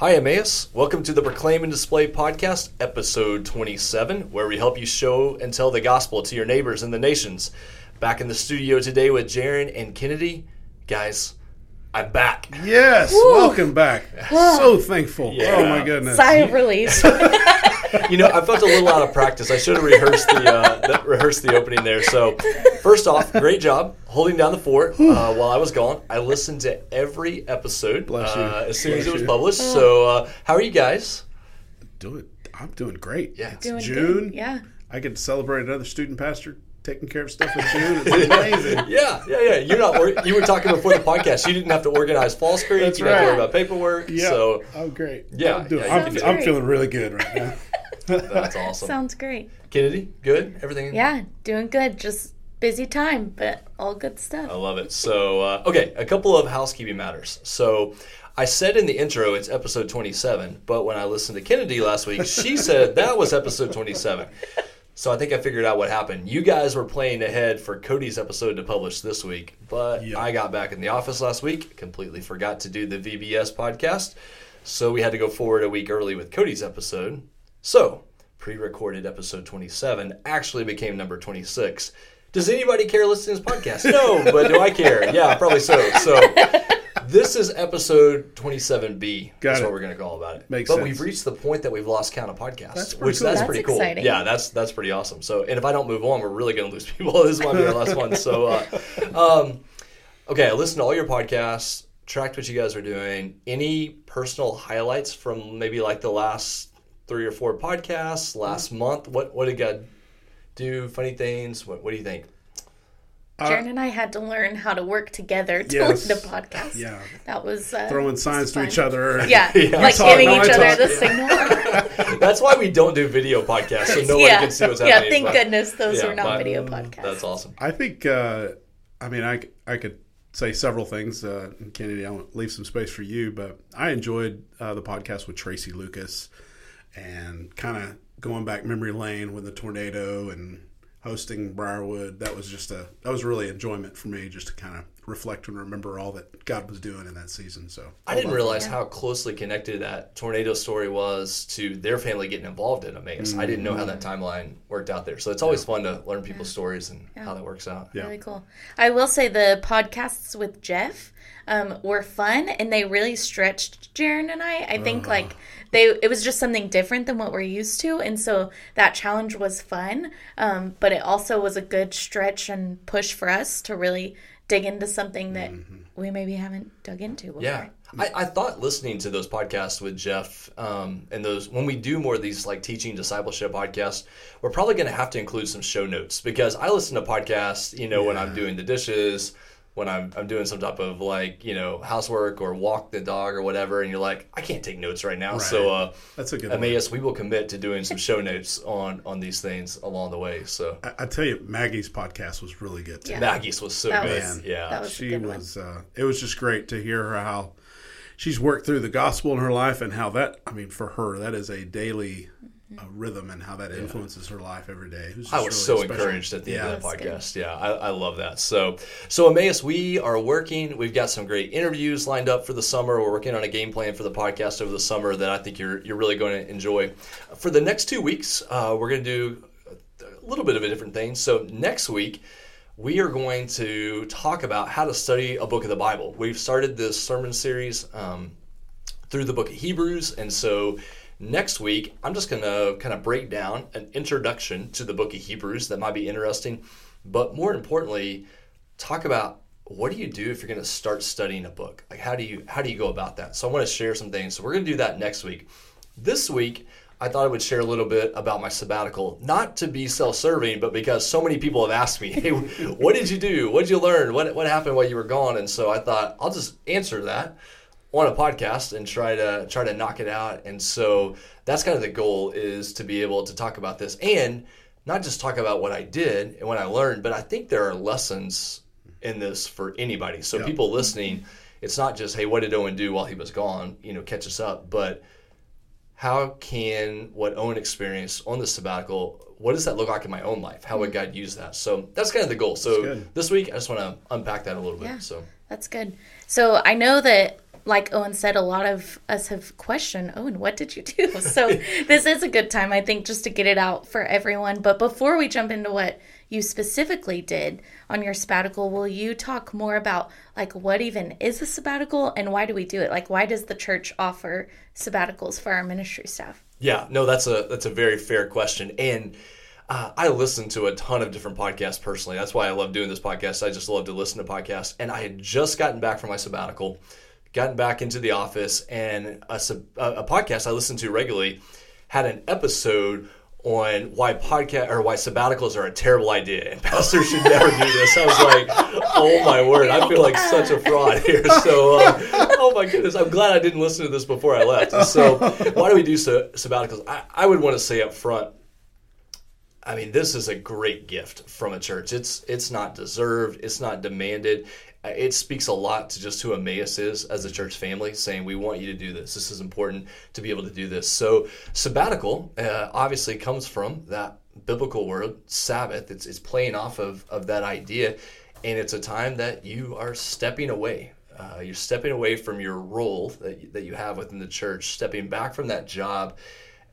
Hi, Emmaus. Welcome to the Proclaim and Display Podcast, episode 27, where we help you show and tell the gospel to your neighbors and the nations. Back in the studio today with Jeron and Kennedy. Guys, I'm back. Yes, welcome back. So thankful. Yeah. Oh my goodness. Sigh of release. You know, I felt a little out of practice. I should have rehearsed the, uh, the rehearsed the opening there. So, first off, great job holding down the fort uh, while I was gone. I listened to every episode Bless you. uh, as soon as it was you. published. So, uh, how are you guys? Doing, I'm doing great. Yeah. It's Doing June. good. Yeah. I get to celebrate another student pastor taking care of stuff in June. It's amazing. Yeah, yeah, yeah. You're not. Or- you were talking before the podcast. You didn't have to organize fall screens. That's you didn't have to right. worry about paperwork. Yeah. So oh, great. Yeah, I'm, doing, yeah, you I'm, can do I'm it. feeling really good right now. that's awesome. Sounds great. Kennedy, good. Everything. Yeah, doing good. Just busy time, but all good stuff. I love it. So, uh, okay, a couple of housekeeping matters. So, I said in the intro it's episode 27, but when I listened to Kennedy last week, she said that was episode 27. So I think I figured out what happened. You guys were playing ahead for Cody's episode to publish this week, but Yeah. I got back in the office last week, completely forgot to do the VBS podcast. So we had to go forward a week early with Cody's episode. So, pre recorded episode 27 actually became number 26. Does anybody care listening to this podcast? No, but do I care? Yeah, probably so. So, this is episode 27B. Got that's it. what we're going to call about it. Makes but sense. we've reached the point that we've lost count of podcasts, That's which cool. that's, That's pretty cool. exciting. Yeah, that's that's pretty awesome. So, and if I don't move on, we're really going to lose people. this might be our last one. So, uh, um, okay, I listened to all your podcasts, tracked what you guys are doing. Any personal highlights from maybe like the last three or four podcasts, last month? What what did God do? Funny things? What what do you think? Jeron and I had to learn how to work together to Yes. lead a podcast. Yeah. That was uh, Throwing signs to each other. Yeah, Yeah. like talk, giving no, I each other talk. the signal. That's why we don't do video podcasts, so nobody yeah, can see what's yeah. Thank But- goodness those Yeah, are not but- video podcasts. That's awesome. I think, uh, I mean, I, I could say several things. Uh, Kennedy, I want to leave some space for you, but I enjoyed uh, the podcast with Tracy Lucas and kind of going back memory lane with the tornado and hosting Briarwood. That was just a, that was really enjoyment for me just to kind of reflect and remember all that God was doing in that season. So I didn't realize how closely connected that tornado story was to their family getting involved in Emmaus. I didn't know how that timeline worked out there. So it's always fun to learn people's stories and how that works out. Yeah. Really cool. I will say the podcasts with Jeff um, were fun and they really stretched Jeron and I. I think like they it was just something different than what we're used to, and so that challenge was fun. Um, but it also was a good stretch and push for us to really dig into something that we maybe haven't dug into before. Yeah. I, I thought listening to those podcasts with Jeff um, and those when we do more of these like teaching discipleship podcasts, we're probably going to have to include some show notes because I listen to podcasts, you know, when I'm doing the dishes, when I'm, I'm doing some type of like you know housework or walk the dog or whatever, and you're like, I can't take notes right now. So uh, that's a good one. Emmaus, we will commit to doing some show notes on on these things along the way. So I, I tell you, Maggie's podcast was really good too. Yeah. Maggie's was so That good. was- yeah. that was- a she good one. was uh, it was just great to hear her how she's worked through the gospel in her life and how that i mean for her that is a daily uh, rhythm and how that influences her life every day It just I was really so special. encouraged at the end Yeah. of the That's good. podcast. Yeah, I, I love that. So, so Emmaus, we are working. We've got some great interviews lined up for the summer. We're working on a game plan for the podcast over the summer that I think you're you're really going to enjoy. For the next two weeks, uh, we're going to do a little bit of a different thing. So next week. We are going to talk about how to study a book of the Bible. We've started this sermon series um, through the book of Hebrews. And so next week, I'm just going to kind of break down an introduction to the book of Hebrews that might be interesting. But more importantly, talk about what do you do if you're going to start studying a book? Like how do you how do you go about that? So I want to share some things. So we're going to do that next week. This week, I thought I would share a little bit about my sabbatical, not to be self-serving, but because so many people have asked me, "Hey, what did you do? What did you learn? What what happened while you were gone?" And so I thought I'll just answer that on a podcast and try to try to knock it out. And so that's kind of the goal is to be able to talk about this and not just talk about what I did and what I learned, but I think there are lessons in this for anybody. So people listening, it's not just hey, what did Owen do while he was gone? You know, catch us up, but how can what Owen experienced on the sabbatical, what does that look like in my own life? How would mm-hmm. God use that? So that's kind of the goal. So this week, I just want to unpack that a little bit. Yeah. So That's good. So I know that like Owen said, a lot of us have questioned, Owen, what did you do? So this is a good time, I think, just to get it out for everyone. But before we jump into what you specifically did on your sabbatical, will you talk more about like what even is a sabbatical and why do we do it? Like why does the church offer sabbaticals for our ministry staff? Yeah, no, that's a that's a very fair question, and uh, I listen to a ton of different podcasts personally. That's why I love doing this podcast. I just love to listen to podcasts, and I had just gotten back from my sabbatical, gotten back into the office, and a, a podcast I listen to regularly had an episode on why podcast or why sabbaticals are a terrible idea and pastors should never do this. I was like, oh my word, I feel like such a fraud here. So, uh, oh my goodness, I'm glad I didn't listen to this before I left. So, why do we do sabbaticals? I, I would want to say up front. I mean, this is a great gift from a church. It's it's not deserved. It's not demanded it speaks a lot to just who Emmaus is as a church family, saying we want you to do this. This is important to be able to do this. So sabbatical uh, obviously comes from that biblical word Sabbath. It's it's playing off of of that idea, and it's a time that you are stepping away. Uh, you're stepping away from your role that that you have within the church, stepping back from that job,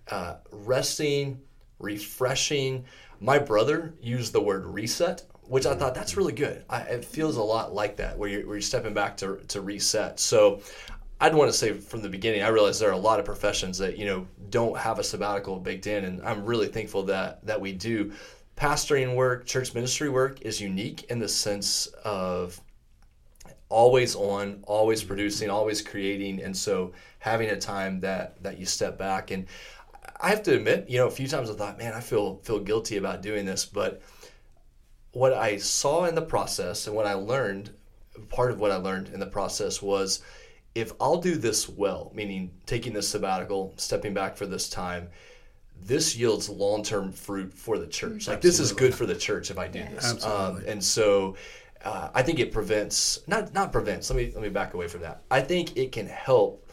uh, resting, refreshing. My brother used the word reset which I thought that's really good. I, it feels a lot like that, where you're, where you're stepping back to, to reset. So I'd want to say from the beginning, I realize there are a lot of professions that you know don't have a sabbatical baked in, and I'm really thankful that that we do. Pastoring work, church ministry work is unique in the sense of always on, always producing, always creating, and so having a time that that you step back. And I have to admit, you know, a few times I thought, man, I feel feel guilty about doing this, but what I saw in the process and what I learned, part of what I learned in the process was if I'll do this well, meaning taking this sabbatical, stepping back for this time, this yields long term fruit for the church. Like this is good for the church if I do this. Um, and so uh, I think it prevents not not prevents. Let me let me back away from that. I think it can help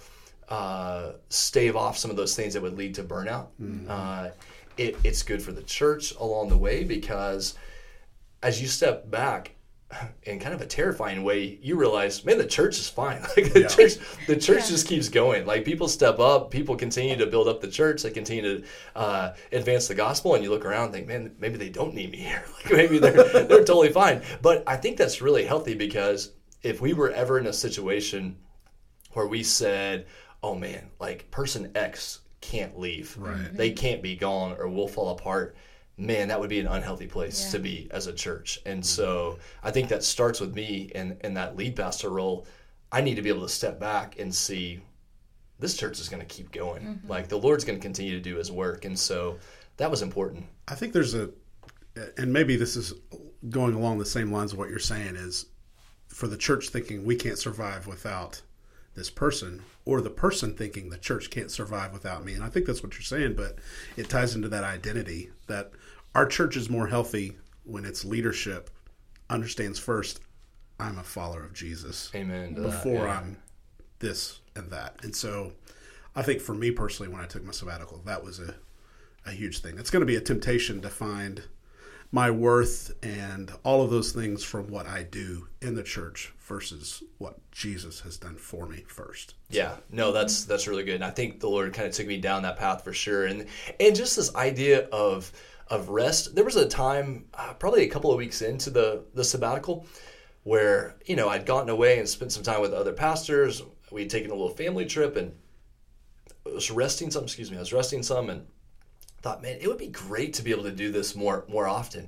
uh, stave off some of those things that would lead to burnout. Mm-hmm. Uh, it, it's good for the church along the way because as you step back in kind of a terrifying way, you realize, man, the church is fine. Like the yeah. church, the church yeah. just keeps going. Like people step up, people continue to build up the church, they continue to uh, advance the gospel, and you look around and think, man, maybe they don't need me here. Like maybe they're they're totally fine. But I think that's really healthy because if we were ever in a situation where we said, oh man, like person X can't leave, right. they can't be gone, or we'll fall apart man, that would be an unhealthy place yeah. to be as a church. And mm-hmm. so I think that starts with me in, in that lead pastor role. I need to be able to step back and see this church is going to keep going. Mm-hmm. Like the Lord's going to continue to do his work. And so that was important. I think there's a, and maybe this is going along the same lines of what you're saying is for the church thinking we can't survive without this person or the person thinking the church can't survive without me. And I think that's what you're saying, but it ties into that identity that our church is more healthy when its leadership understands first, I'm a follower of Jesus. Amen. Before yeah. I'm this and that. And so I think for me personally, when I took my sabbatical, that was a, a huge thing. It's going to be a temptation to find my worth and all of those things from what I do in the church versus what Jesus has done for me first. Yeah, no, that's that's really good. And I think the Lord kind of took me down that path for sure. And and just this idea of of rest. There was a time, uh, probably a couple of weeks into the the sabbatical, where you know I'd gotten away and spent some time with other pastors. We'd taken a little family trip and was resting some. Excuse me, I was resting some and thought, man, it would be great to be able to do this more more often.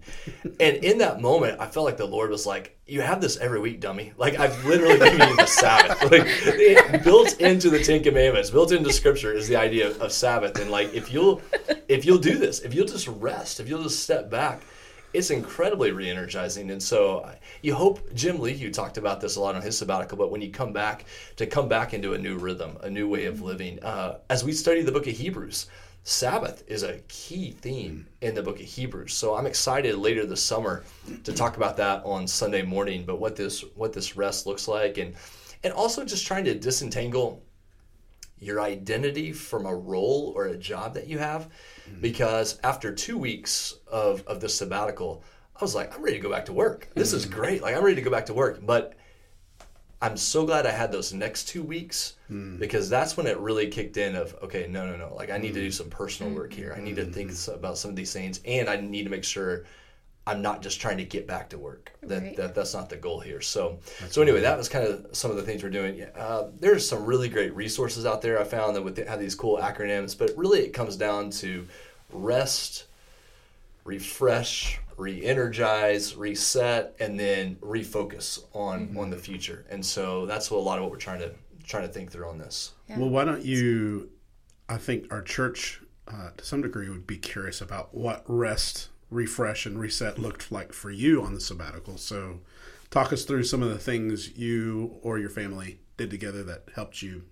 and in that moment, I felt like the Lord was like, "You have this every week, dummy. Like I've literally given you the Sabbath. Like built into the Ten Commandments, built into Scripture is the idea of, of Sabbath. And like if you'll if you'll do this, if you'll just rest, if you'll just step back." It's incredibly re-energizing, and so you hope Jim Lee. You talked about this a lot on his sabbatical, but when you come back to come back into a new rhythm, a new way of living, uh, as we study the Book of Hebrews, Sabbath is a key theme in the book of Hebrews. So I'm excited later this summer to talk about that on Sunday morning, but what this what this rest looks like and and also just trying to disentangle your identity from a role or a job that you have mm-hmm. because after 2 weeks of of this sabbatical, I was like I'm ready to go back to work. This is mm-hmm. great. Like I'm ready to go back to work, but I'm so glad I had those next two weeks Hmm. because that's when it really kicked in. Of okay, no, no, no. Like I need to do some personal Hmm. work here. I need to think about some of these things, and I need to make sure I'm not just trying to get back to work. That, Right. that that's not the goal here. So so anyway, that was kind of some of the things we're doing. Yeah, Uh, there's some really great resources out there. I found that with have these cool acronyms, but really it comes down to rest, refresh, re-energize, reset, and then refocus on Mm-hmm. on the future. And so that's what a lot of what we're trying to trying to think through on this. Yeah. Well, why don't you? I think our church, uh, to some degree, would be curious about what rest, refresh, and reset looked like for you on the sabbatical. So, talk us through some of the things you or your family did together that helped you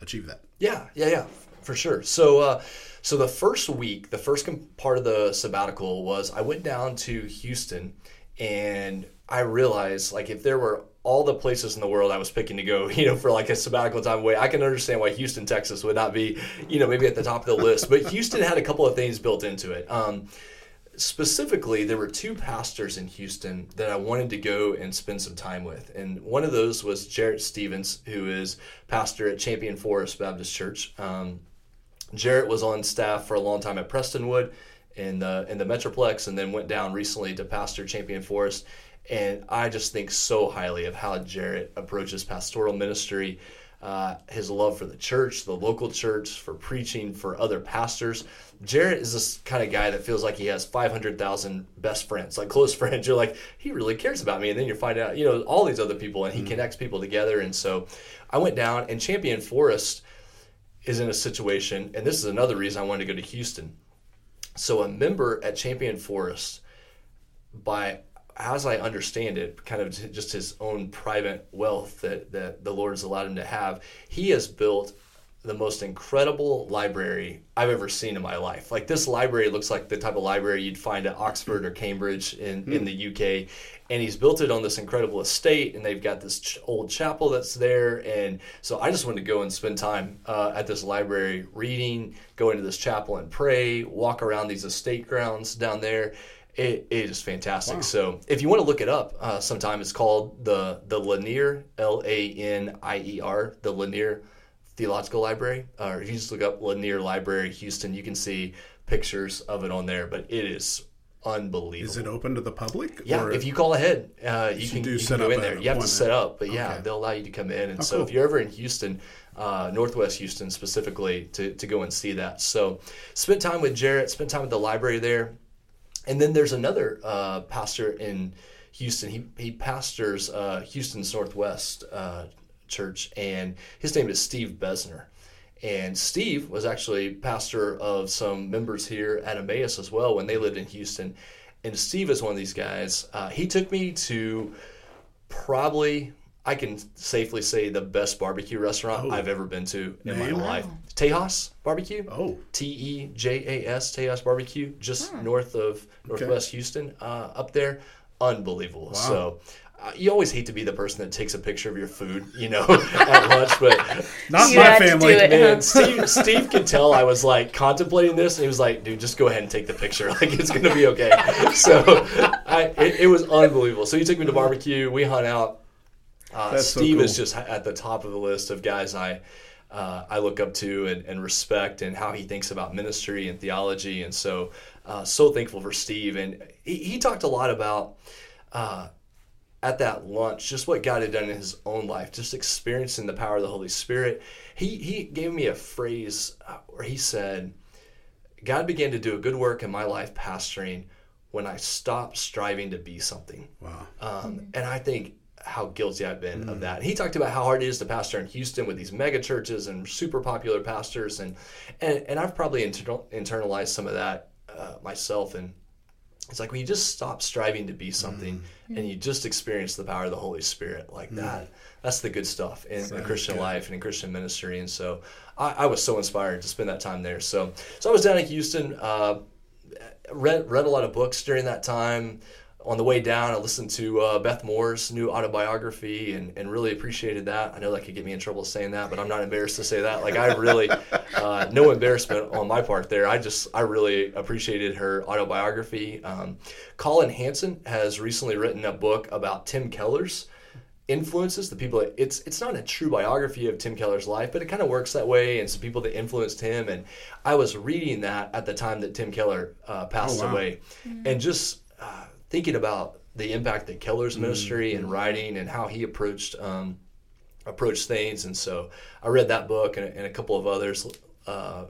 achieve that. Yeah, yeah, yeah, for sure. So, uh, so the first week, the first com- part of the sabbatical was I went down to Houston, and I realized like if there were all the places in the world I was picking to go, you know, for like a sabbatical time away, I can understand why Houston, Texas, would not be, you know, maybe at the top of the list. But Houston had a couple of things built into it. Um, specifically, there were two pastors in Houston that I wanted to go and spend some time with. And one of those was Jarrett Stephens, who is pastor at Champion Forest Baptist Church. Um, Jarrett was on staff for a long time at Prestonwood in the in the Metroplex, and then went down recently to pastor Champion Forest. And I just think so highly of how Jarrett approaches pastoral ministry, uh, his love for the church, the local church, for preaching, for other pastors. Jarrett is this kind of guy that feels like he has 500,000 best friends, like close friends. You're like, he really cares about me. And then you find out, you know, all these other people, and he connects people together. And so I went down, and Champion Forest is in a situation, and this is another reason I wanted to go to Houston. So a member at Champion Forest, by as I understand it, kind of just his own private wealth that, that the Lord has allowed him to have, he has built the most incredible library I've ever seen in my life. Like this library looks like the type of library you'd find at Oxford or Cambridge in, in the UK. And he's built it on this incredible estate, and they've got this ch- old chapel that's there. And so I just wanted to go and spend time uh, at this library reading, go into this chapel and pray, walk around these estate grounds down there. It, it is fantastic. So if you want to look it up, uh, sometime it's called the the Lanier L A N I E R the Lanier Theological Library, or if you just look up Lanier Library Houston, you can see pictures of it on there. But it is unbelievable. Is it open to the public? Yeah, or- if you call ahead, uh, you, you can, do you can set go up in there. You have to set up, but yeah, Okay. they'll allow you to come in. And Oh, so cool. if you're ever in Houston, uh, Northwest Houston specifically, to, to go and see that. So spent time with Jarrett, spent time at the library there. And then there's another uh, pastor in Houston. He, he pastors uh, Houston's Northwest uh, Church, and his name is Steve Bezner. And Steve was actually pastor of some members here at Emmaus as well when they lived in Houston. And Steve is one of these guys. Uh, he took me to probably, I can safely say, the best barbecue restaurant Oh. I've ever been to in Name? my life. Tejas Barbecue. Oh, T E J A S Tejas Barbecue, just north of Northwest Houston, uh, up there. Unbelievable. So. Uh, you always hate to be the person that takes a picture of your food, you know, at lunch, but not my family. it. man, Steve, Steve could tell I was like contemplating this, and he was like, "Dude, just go ahead and take the picture. Like it's gonna be okay." So, I it, it was unbelievable. So he took me to barbecue. We hung out. Uh, That's so Steve is just at the top of the list of guys I uh, I look up to and, and respect, and how he thinks about ministry and theology. And so, uh, so thankful for Steve. And he, he talked a lot about. Uh, at that lunch just what God had done in his own life, just experiencing the power of the Holy Spirit. He he gave me a phrase uh, where he said, "God began to do a good work in my life pastoring when I stopped striving to be something." Wow. Um, and I think how guilty I've been of that. He talked about how hard it is to pastor in Houston with these mega churches and super popular pastors, and and, and I've probably inter- internalized some of that uh, myself. And it's like when you just stop striving to be something and you just experience the power of the Holy Spirit like that. That's the good stuff in, in Christian good. life and in Christian ministry. And so I, I was so inspired to spend that time there. So so I was down in Houston. Uh, read read a lot of books during that time. On the way down, I listened to uh, Beth Moore's new autobiography and, and really appreciated that. I know that could get me in trouble saying that, but I'm not embarrassed to say that. Like I really, uh, no embarrassment on my part there. I just I really appreciated her autobiography. Um, Collin Hansen has recently written a book about Tim Keller's influences, the people that it's it's not a true biography of Tim Keller's life, but it kind of works that way, and some people that influenced him. And I was reading that at the time that Tim Keller uh, passed Oh, wow. away, and just uh, thinking about the impact that Keller's Mm-hmm. ministry and writing and how he approached um, approached things. And so I read that book and, and a couple of others. Uh,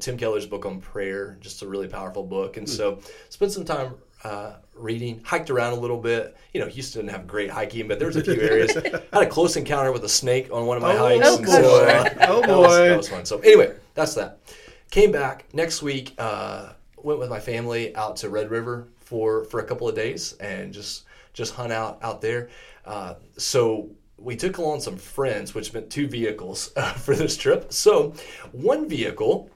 Tim Keller's book on prayer, just a really powerful book. And so spent some time uh, reading, hiked around a little bit. You know, Houston didn't have great hiking, but there was a few areas. Had a close encounter with a snake on one of my Oh, hikes. oh, and so, boy. uh, Oh, that was- boy. that was fun. So anyway, that's that. Came back next week. Uh, went with my family out to Red River for for a couple of days and just just hunt out out there. Uh, so we took along some friends, which meant two vehicles uh, for this trip. So one vehicle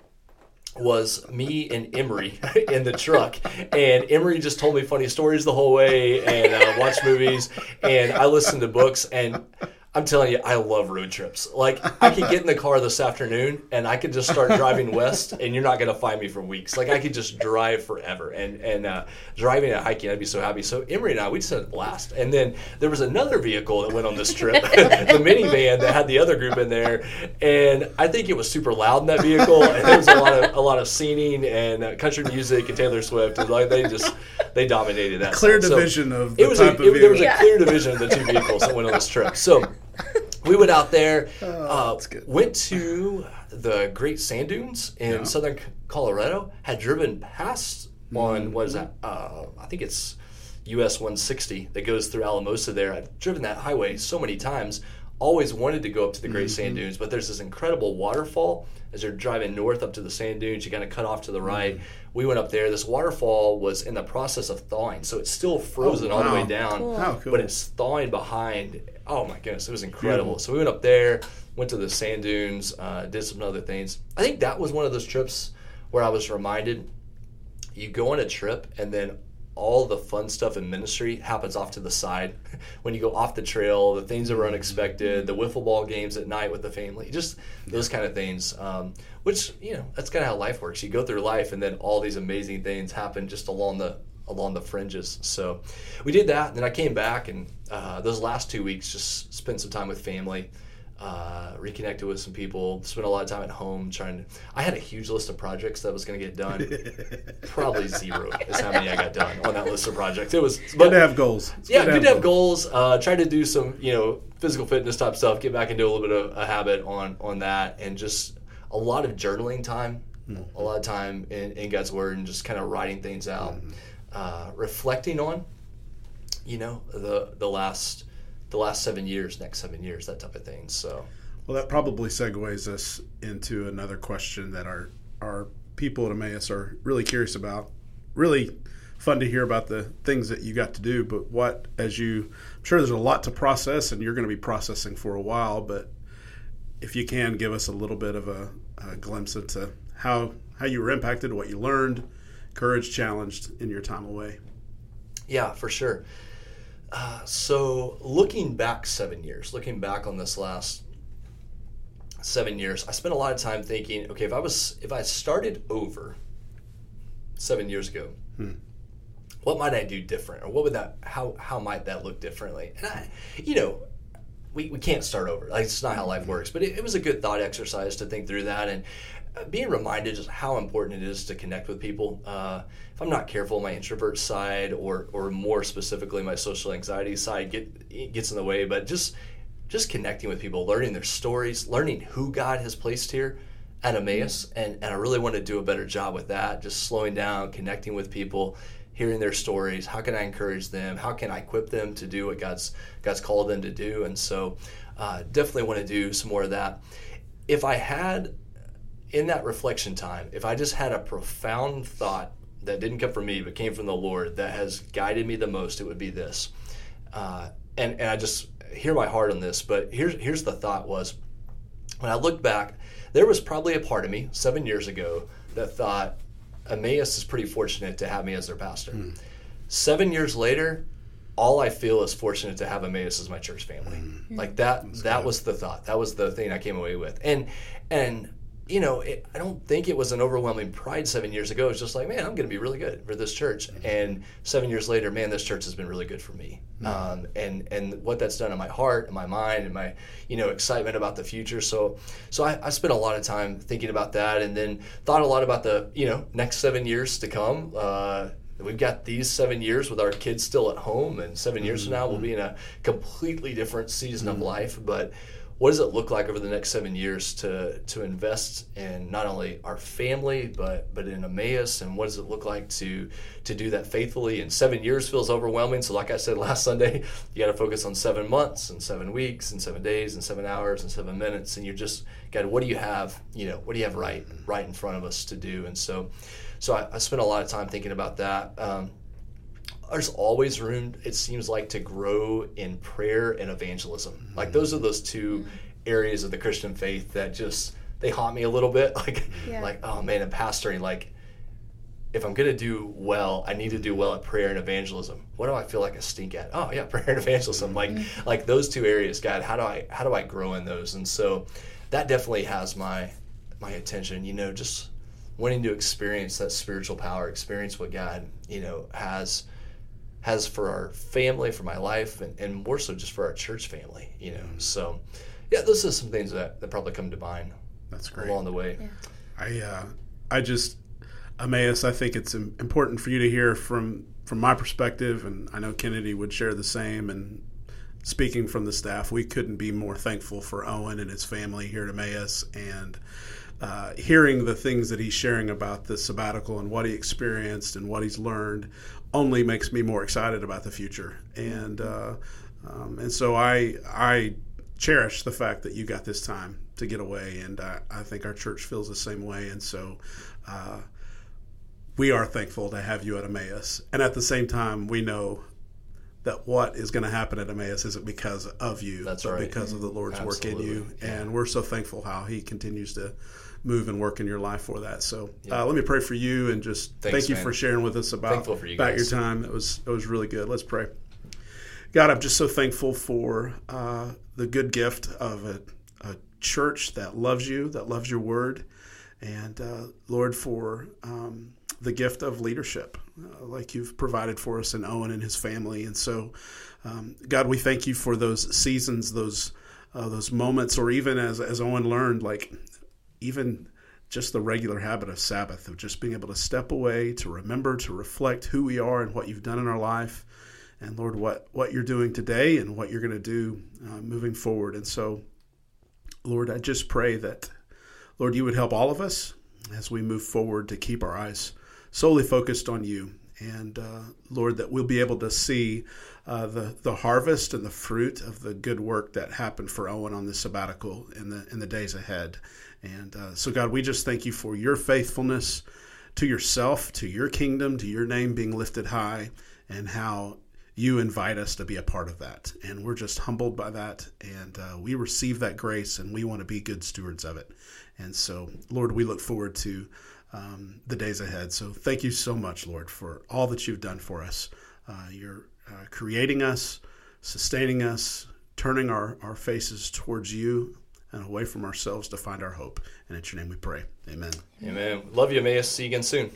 was me and Emery in the truck, and Emery just told me funny stories the whole way, and uh, watched movies, and I listened to books, and I'm telling you, I love road trips. Like I could get in the car this afternoon, and I could just start driving west, and you're not gonna find me for weeks. Like I could just drive forever, and and uh, driving and hiking, I'd be so happy. So Emery and I, we just had a blast, and then there was another vehicle that went on this trip, the minivan that had the other group in there, and I think it was super loud in that vehicle, and there was a lot of a lot of singing and uh, country music and Taylor Swift, and like they just they dominated that. Clear side. So division of the it was type a, of there was a clear division of the two vehicles that went on this trip. So we went out there, uh, Oh, that's good. went to the Great Sand Dunes in southern Colorado. Had driven past on what is that? Uh, I think it's US 160 that goes through Alamosa. There, I've driven that highway so many times. Always wanted to go up to the Great Sand Dunes, but there's this incredible waterfall as you're driving north up to the sand dunes. You kind of cut off to the right. We went up there. This waterfall was in the process of thawing, so it's still frozen all the way down Cool. Oh, cool. but it's thawing behind. Oh my goodness, it was incredible. Beautiful. So we went up there, went to the sand dunes, uh, did some other things. I think that was one of those trips where I was reminded you go on a trip and then all the fun stuff in ministry happens off to the side when you go off the trail the things that were unexpected the wiffle ball games at night with the family just those kind of things um, which you know that's kind of how life works you go through life and then all these amazing things happen just along the along the fringes so we did that and then i came back and uh, those last two weeks just spent some time with family uh, reconnected with some people spent a lot of time at home trying to i had a huge list of projects that was going to get done probably zero is how many I got done on that list of projects. It was, Good but to have goals. It's yeah, good to have goals. Uh, try to do some, you know, physical fitness type stuff. Get back into a little bit of a habit on on that, and just a lot of journaling time, a lot of time in, in God's Word, and just kind of writing things out, uh, reflecting on, you know, the the last the last seven years, next seven years, that type of thing. So. Well, that probably segues us into another question that our our people at Emmaus are really curious about. Really fun to hear about the things that you got to do, but what as you I'm sure there's a lot to process and you're going to be processing for a while, but if you can give us a little bit of a, a glimpse into how how you were impacted, what you learned, courage challenged in your time away. Yeah, for sure. Uh, so looking back seven years, looking back on this last seven years, I spent a lot of time thinking, okay, if I was if I started over seven years ago, what might I do different, or what would that how how might that look differently? And I, you know, we, we can't start over. Like it's not how life works. But it, it was a good thought exercise to think through that and being reminded just how important it is to connect with people. Uh, if I'm not careful, my introvert side, or or more specifically, my social anxiety side, get gets in the way. But just just connecting with people, learning their stories, learning who God has placed here at Emmaus, and, and I really want to do a better job with that. Just slowing down, connecting with people, hearing their stories. How can I encourage them? How can I equip them to do what God's God's called them to do? And so, uh, definitely want to do some more of that. If I had in that reflection time, if I just had a profound thought that didn't come from me but came from the Lord that has guided me the most, it would be this. Uh, and and I just hear my heart on this, but here's here's the thought was when I look back, there was probably a part of me seven years ago that thought Emmaus is pretty fortunate to have me as their pastor. Seven years later, all I feel is fortunate to have Emmaus as my church family. Like that that was the thought. That was the thing I came away with. And and you know, it, I don't think it was an overwhelming pride seven years ago. It was just like, man, I'm going to be really good for this church. And seven years later, man, this church has been really good for me. Um, and and what that's done in my heart and my mind and my you know excitement about the future. So so I, I spent a lot of time thinking about that, and then thought a lot about the you know next seven years to come. Uh, we've got these seven years with our kids still at home, and 7 years from now we'll be in a completely different season of life. But what does it look like over the next seven years to to invest in not only our family but but in Emmaus? And what does it look like to to do that faithfully? And seven years feels overwhelming. So like I said last Sunday you got to focus on seven months and seven weeks and seven days and seven hours and seven minutes. And you're just God what do you have you know what do you have right right in front of us to do? And so so I, I spent a lot of time thinking about that. Um, there's always room it seems like to grow in prayer and evangelism. Mm-hmm. Like those are those two mm-hmm. areas of the christian faith that just they haunt me a little bit. Like Yeah. like oh man and pastoring like if i'm going to do well i need to do well at prayer and evangelism. What do i feel like i stink at? Oh yeah prayer and evangelism. Like mm-hmm. like those two areas god how do i how do i grow in those? And so that definitely has my my attention you know just wanting to experience that spiritual power experience what god you know has has for our family, for my life, and, and more so just for our church family, you know. So, yeah, those are some things that, that probably come to mind That's great. along the way. I uh, I just Emmaus. I think it's important for you to hear from from my perspective, and I know Kennedy would share the same. And speaking from the staff, we couldn't be more thankful for Owen and his family here at Emmaus, and uh, hearing the things that he's sharing about the sabbatical and what he experienced and what he's learned only makes me more excited about the future. And uh, um, and so I I cherish the fact that you got this time to get away, and I, I think our church feels the same way. And so. Uh, we are thankful to have you at Emmaus. And at the same time, we know that what is going to happen at Emmaus isn't because of you, That's but right. because of the Lord's work in you. Absolutely. And we're so thankful how He continues to move and work in your life for that. So uh, let me pray for you and just Thanks, thank you man. for sharing with us about, you about your time. It was it was really good. Let's pray. God, I'm just so thankful for uh, the good gift of a, a church that loves you, that loves your word, and uh, Lord, for um, the gift of leadership, uh, like you've provided for us in Owen and his family. And so, um, God, we thank you for those seasons, those uh, those moments, or even as as Owen learned, like even just the regular habit of Sabbath, of just being able to step away, to remember, to reflect who we are and what you've done in our life, and Lord, what what you're doing today and what you're going to do uh, moving forward. And so, Lord, I just pray that, Lord, you would help all of us as we move forward to keep our eyes solely focused on you. And uh, Lord, that we'll be able to see uh, the the harvest and the fruit of the good work that happened for Owen on this sabbatical in the in the days ahead. And uh, so, God, we just thank you for your faithfulness to yourself, to your kingdom, to your name being lifted high, and how you invite us to be a part of that. And we're just humbled by that. And uh, we receive that grace and we want to be good stewards of it. And so, Lord, we look forward to um, the days ahead. So thank you so much, Lord, for all that you've done for us. Uh, you're uh, creating us, sustaining us, turning our, our faces towards you and away from ourselves to find our hope. And it's your name we pray. Amen. Amen. Love you, Amaya. See you again soon.